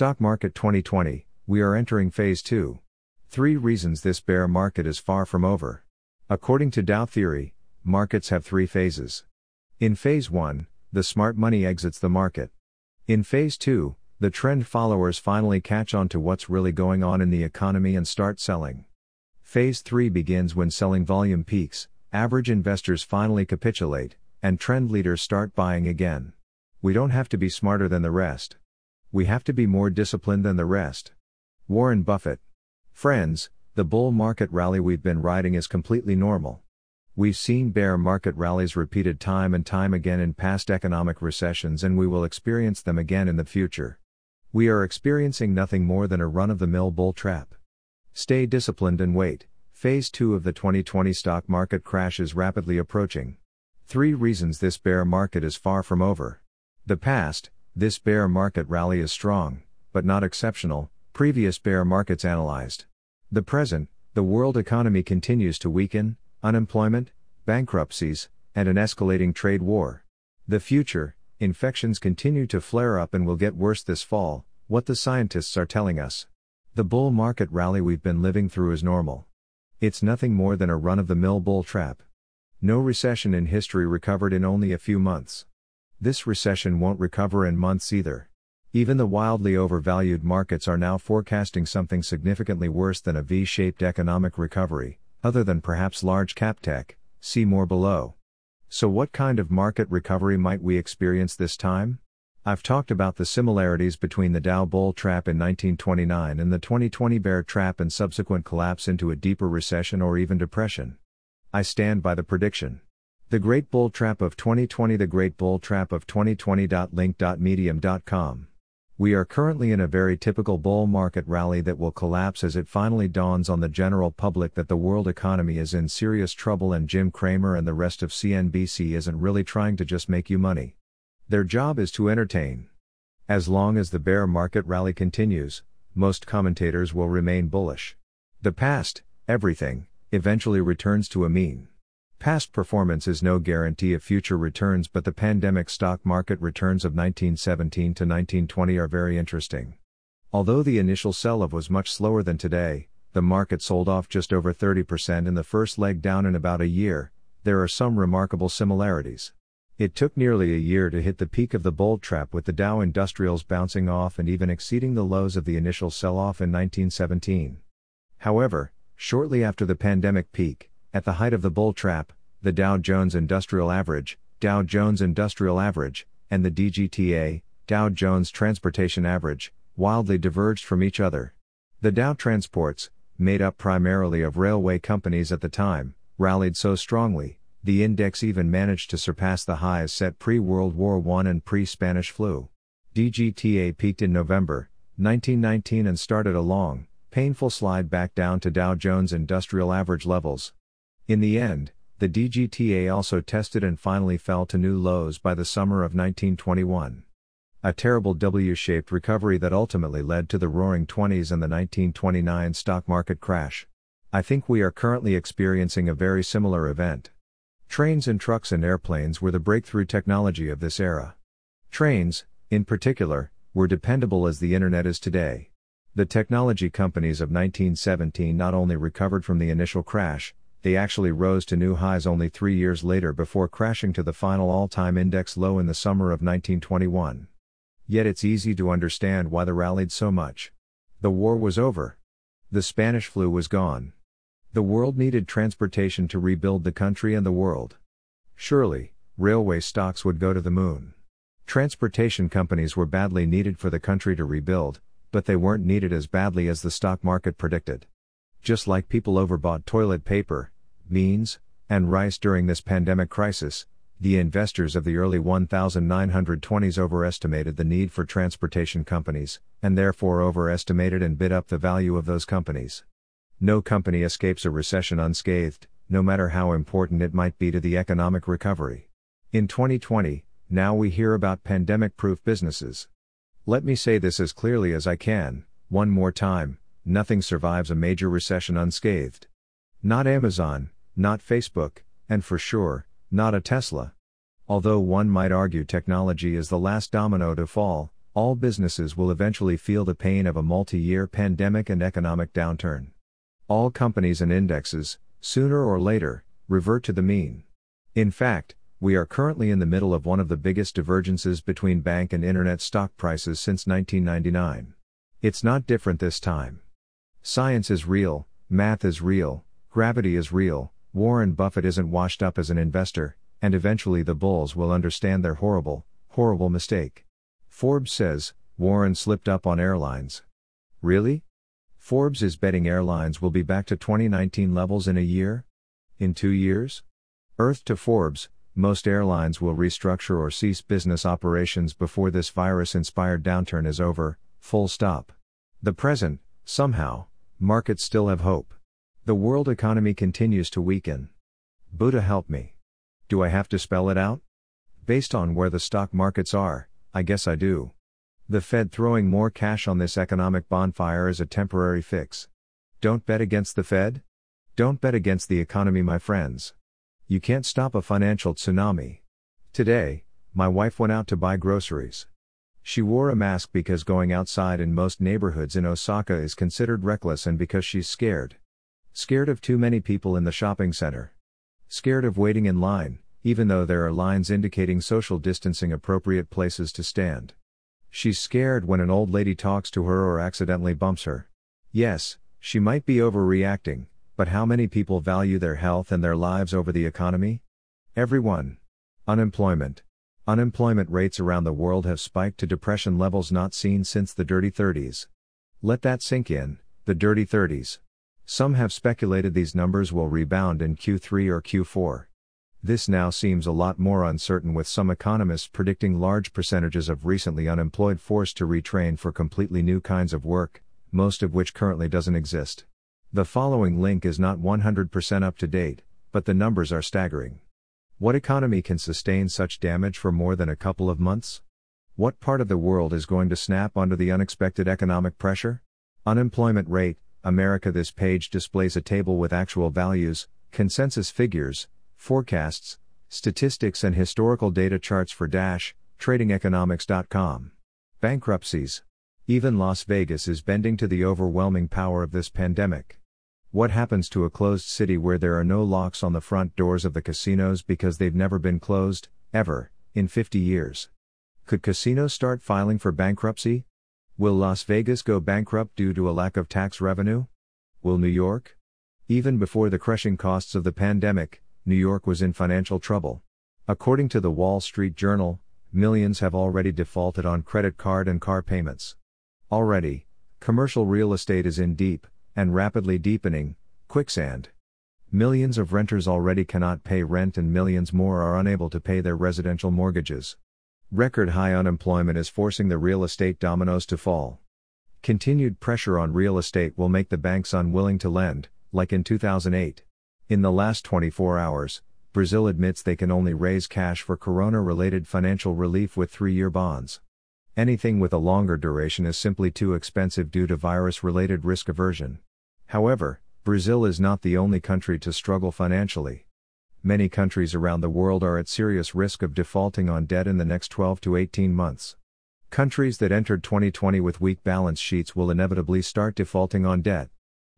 Stock Market 2020, we are entering phase 2. Three reasons this bear market is far from over. According to Dow theory, markets have three phases. In phase 1, the smart money exits the market. In phase 2, the trend followers finally catch on to what's really going on in the economy and start selling. Phase 3 begins when selling volume peaks, average investors finally capitulate, and trend leaders start buying again. We don't have to be smarter than the rest. We have to be more disciplined than the rest. Warren Buffett. Friends, the bull market rally we've been riding is completely normal. We've seen bear market rallies repeated time and time again in past economic recessions and we will experience them again in the future. We are experiencing nothing more than a run of the mill bull trap. Stay disciplined and wait. Phase 2 of the 2020 stock market crash is rapidly approaching. Three reasons this bear market is far from over. The past, this bear market rally is strong, but not exceptional, previous bear markets analyzed. The present, the world economy continues to weaken, unemployment, bankruptcies, and an escalating trade war. The future, infections continue to flare up and will get worse this fall, what the scientists are telling us. The bull market rally we've been living through is normal. It's nothing more than a run of the mill bull trap. No recession in history recovered in only a few months. This recession won't recover in months either. Even the wildly overvalued markets are now forecasting something significantly worse than a V shaped economic recovery, other than perhaps large cap tech, see more below. So, what kind of market recovery might we experience this time? I've talked about the similarities between the Dow bull trap in 1929 and the 2020 bear trap and subsequent collapse into a deeper recession or even depression. I stand by the prediction. The Great Bull Trap of 2020 The Great Bull Trap of 2020.link.medium.com. We are currently in a very typical bull market rally that will collapse as it finally dawns on the general public that the world economy is in serious trouble and Jim Cramer and the rest of CNBC isn't really trying to just make you money. Their job is to entertain. As long as the bear market rally continues, most commentators will remain bullish. The past, everything, eventually returns to a mean. Past performance is no guarantee of future returns, but the pandemic stock market returns of 1917 to 1920 are very interesting. Although the initial sell off was much slower than today, the market sold off just over 30% in the first leg down in about a year, there are some remarkable similarities. It took nearly a year to hit the peak of the bull trap with the Dow Industrials bouncing off and even exceeding the lows of the initial sell off in 1917. However, shortly after the pandemic peak, at the height of the bull trap, the Dow Jones Industrial Average, Dow Jones Industrial Average, and the DJTA, Dow Jones Transportation Average, wildly diverged from each other. The Dow Transports, made up primarily of railway companies at the time, rallied so strongly, the index even managed to surpass the highs set pre World War I and pre Spanish flu. DJTA peaked in November 1919 and started a long, painful slide back down to Dow Jones Industrial Average levels. In the end, the DJTA also tested and finally fell to new lows by the summer of 1921. A terrible W shaped recovery that ultimately led to the roaring 20s and the 1929 stock market crash. I think we are currently experiencing a very similar event. Trains and trucks and airplanes were the breakthrough technology of this era. Trains, in particular, were dependable as the internet is today. The technology companies of 1917 not only recovered from the initial crash, they actually rose to new highs only three years later before crashing to the final all time index low in the summer of 1921. Yet it's easy to understand why they rallied so much. The war was over. The Spanish flu was gone. The world needed transportation to rebuild the country and the world. Surely, railway stocks would go to the moon. Transportation companies were badly needed for the country to rebuild, but they weren't needed as badly as the stock market predicted. Just like people overbought toilet paper, beans, and rice during this pandemic crisis, the investors of the early 1920s overestimated the need for transportation companies, and therefore overestimated and bid up the value of those companies. No company escapes a recession unscathed, no matter how important it might be to the economic recovery. In 2020, now we hear about pandemic proof businesses. Let me say this as clearly as I can, one more time nothing survives a major recession unscathed. Not Amazon, not Facebook, and for sure, not a Tesla. Although one might argue technology is the last domino to fall, all businesses will eventually feel the pain of a multi year pandemic and economic downturn. All companies and indexes, sooner or later, revert to the mean. In fact, we are currently in the middle of one of the biggest divergences between bank and internet stock prices since 1999. It's not different this time. Science is real, math is real, gravity is real, Warren Buffett isn't washed up as an investor, and eventually the bulls will understand their horrible, horrible mistake. Forbes says, Warren slipped up on airlines. Really? Forbes is betting airlines will be back to 2019 levels in a year? In two years? Earth to Forbes, most airlines will restructure or cease business operations before this virus inspired downturn is over, full stop. The present, somehow, markets still have hope. The world economy continues to weaken. Buddha help me. Do I have to spell it out? Based on where the stock markets are, I guess I do. The Fed throwing more cash on this economic bonfire is a temporary fix. Don't bet against the Fed? Don't bet against the economy, my friends. You can't stop a financial tsunami. Today, my wife went out to buy groceries. She wore a mask because going outside in most neighborhoods in Osaka is considered reckless and because she's scared. Scared of too many people in the shopping center. Scared of waiting in line, even though there are lines indicating social distancing appropriate places to stand. She's scared when an old lady talks to her or accidentally bumps her. Yes, she might be overreacting, but how many people value their health and their lives over the economy? Everyone. Unemployment. Unemployment rates around the world have spiked to depression levels not seen since the dirty 30s. Let that sink in, the dirty 30s. Some have speculated these numbers will rebound in Q3 or Q4. This now seems a lot more uncertain with some economists predicting large percentages of recently unemployed forced to retrain for completely new kinds of work, most of which currently doesn't exist. The following link is not 100% up to date, but the numbers are staggering. What economy can sustain such damage for more than a couple of months? What part of the world is going to snap under the unexpected economic pressure? Unemployment rate, America. This page displays a table with actual values, consensus figures, forecasts, statistics, and historical data charts for Dash, tradingeconomics.com. Bankruptcies. Even Las Vegas is bending to the overwhelming power of this pandemic. What happens to a closed city where there are no locks on the front doors of the casinos because they've never been closed, ever, in 50 years? Could casinos start filing for bankruptcy? Will Las Vegas go bankrupt due to a lack of tax revenue? Will New York? Even before the crushing costs of the pandemic, New York was in financial trouble. According to the Wall Street Journal, millions have already defaulted on credit card and car payments. Already, commercial real estate is in deep, and rapidly deepening, quicksand. Millions of renters already cannot pay rent and millions more are unable to pay their residential mortgages. Record high unemployment is forcing the real estate dominoes to fall. Continued pressure on real estate will make the banks unwilling to lend, like in 2008. In the last 24 hours, Brazil admits they can only raise cash for corona related financial relief with three year bonds. Anything with a longer duration is simply too expensive due to virus related risk aversion. However, Brazil is not the only country to struggle financially. Many countries around the world are at serious risk of defaulting on debt in the next 12 to 18 months. Countries that entered 2020 with weak balance sheets will inevitably start defaulting on debt.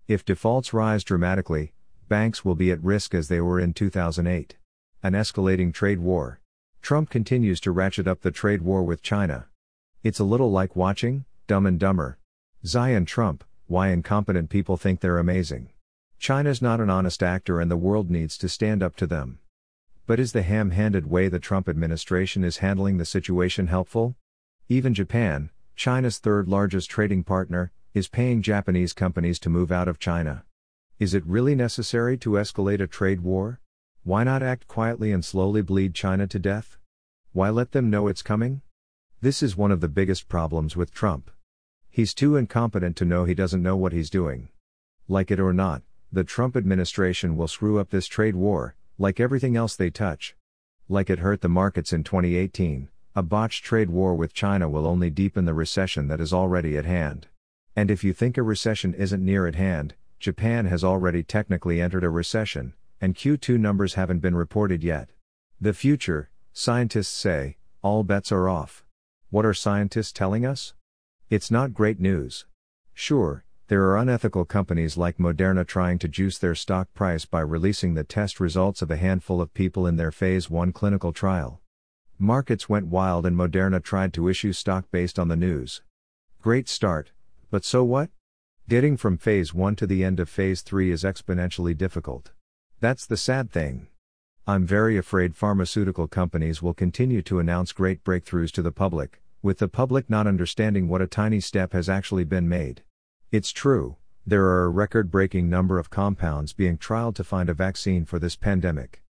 If defaults rise dramatically, banks will be at risk as they were in 2008. An escalating trade war. Trump continues to ratchet up the trade war with China. It's a little like watching Dumb and Dumber. Zion Trump, why incompetent people think they're amazing. China's not an honest actor and the world needs to stand up to them. But is the ham handed way the Trump administration is handling the situation helpful? Even Japan, China's third largest trading partner, is paying Japanese companies to move out of China. Is it really necessary to escalate a trade war? Why not act quietly and slowly bleed China to death? Why let them know it's coming? This is one of the biggest problems with Trump. He's too incompetent to know he doesn't know what he's doing. Like it or not, the Trump administration will screw up this trade war, like everything else they touch. Like it hurt the markets in 2018, a botched trade war with China will only deepen the recession that is already at hand. And if you think a recession isn't near at hand, Japan has already technically entered a recession, and Q2 numbers haven't been reported yet. The future, scientists say, all bets are off. What are scientists telling us? It's not great news. Sure, there are unethical companies like Moderna trying to juice their stock price by releasing the test results of a handful of people in their phase 1 clinical trial. Markets went wild and Moderna tried to issue stock based on the news. Great start, but so what? Getting from phase 1 to the end of phase 3 is exponentially difficult. That's the sad thing. I'm very afraid pharmaceutical companies will continue to announce great breakthroughs to the public, with the public not understanding what a tiny step has actually been made. It's true, there are a record breaking number of compounds being trialed to find a vaccine for this pandemic.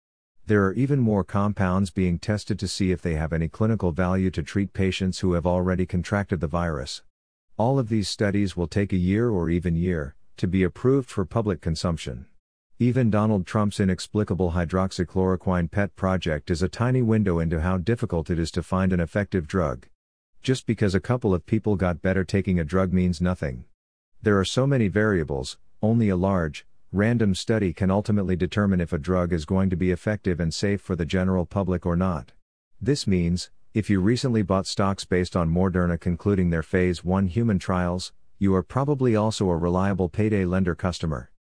There are even more compounds being tested to see if they have any clinical value to treat patients who have already contracted the virus. All of these studies will take a year or even year to be approved for public consumption. Even Donald Trump's inexplicable hydroxychloroquine PET project is a tiny window into how difficult it is to find an effective drug. Just because a couple of people got better taking a drug means nothing. There are so many variables, only a large, random study can ultimately determine if a drug is going to be effective and safe for the general public or not. This means, if you recently bought stocks based on Moderna concluding their phase 1 human trials, you are probably also a reliable payday lender customer.